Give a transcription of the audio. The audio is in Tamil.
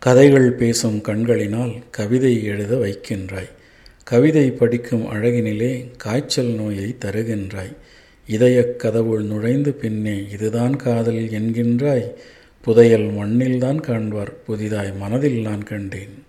கதைகள் பேசும் கண்களினால் கவிதை எழுத வைக்கின்றாய். கவிதை படிக்கும் அழகினிலே காய்ச்சல் நோயை தருகின்றாய். இதயக் கதவுள் நுழைந்து பின்னே இதுதான் காதல் என்கின்றாய். புதையல் மண்ணில்தான் காண்பார். புதிதாய் மனதில் நான் கண்டேன்.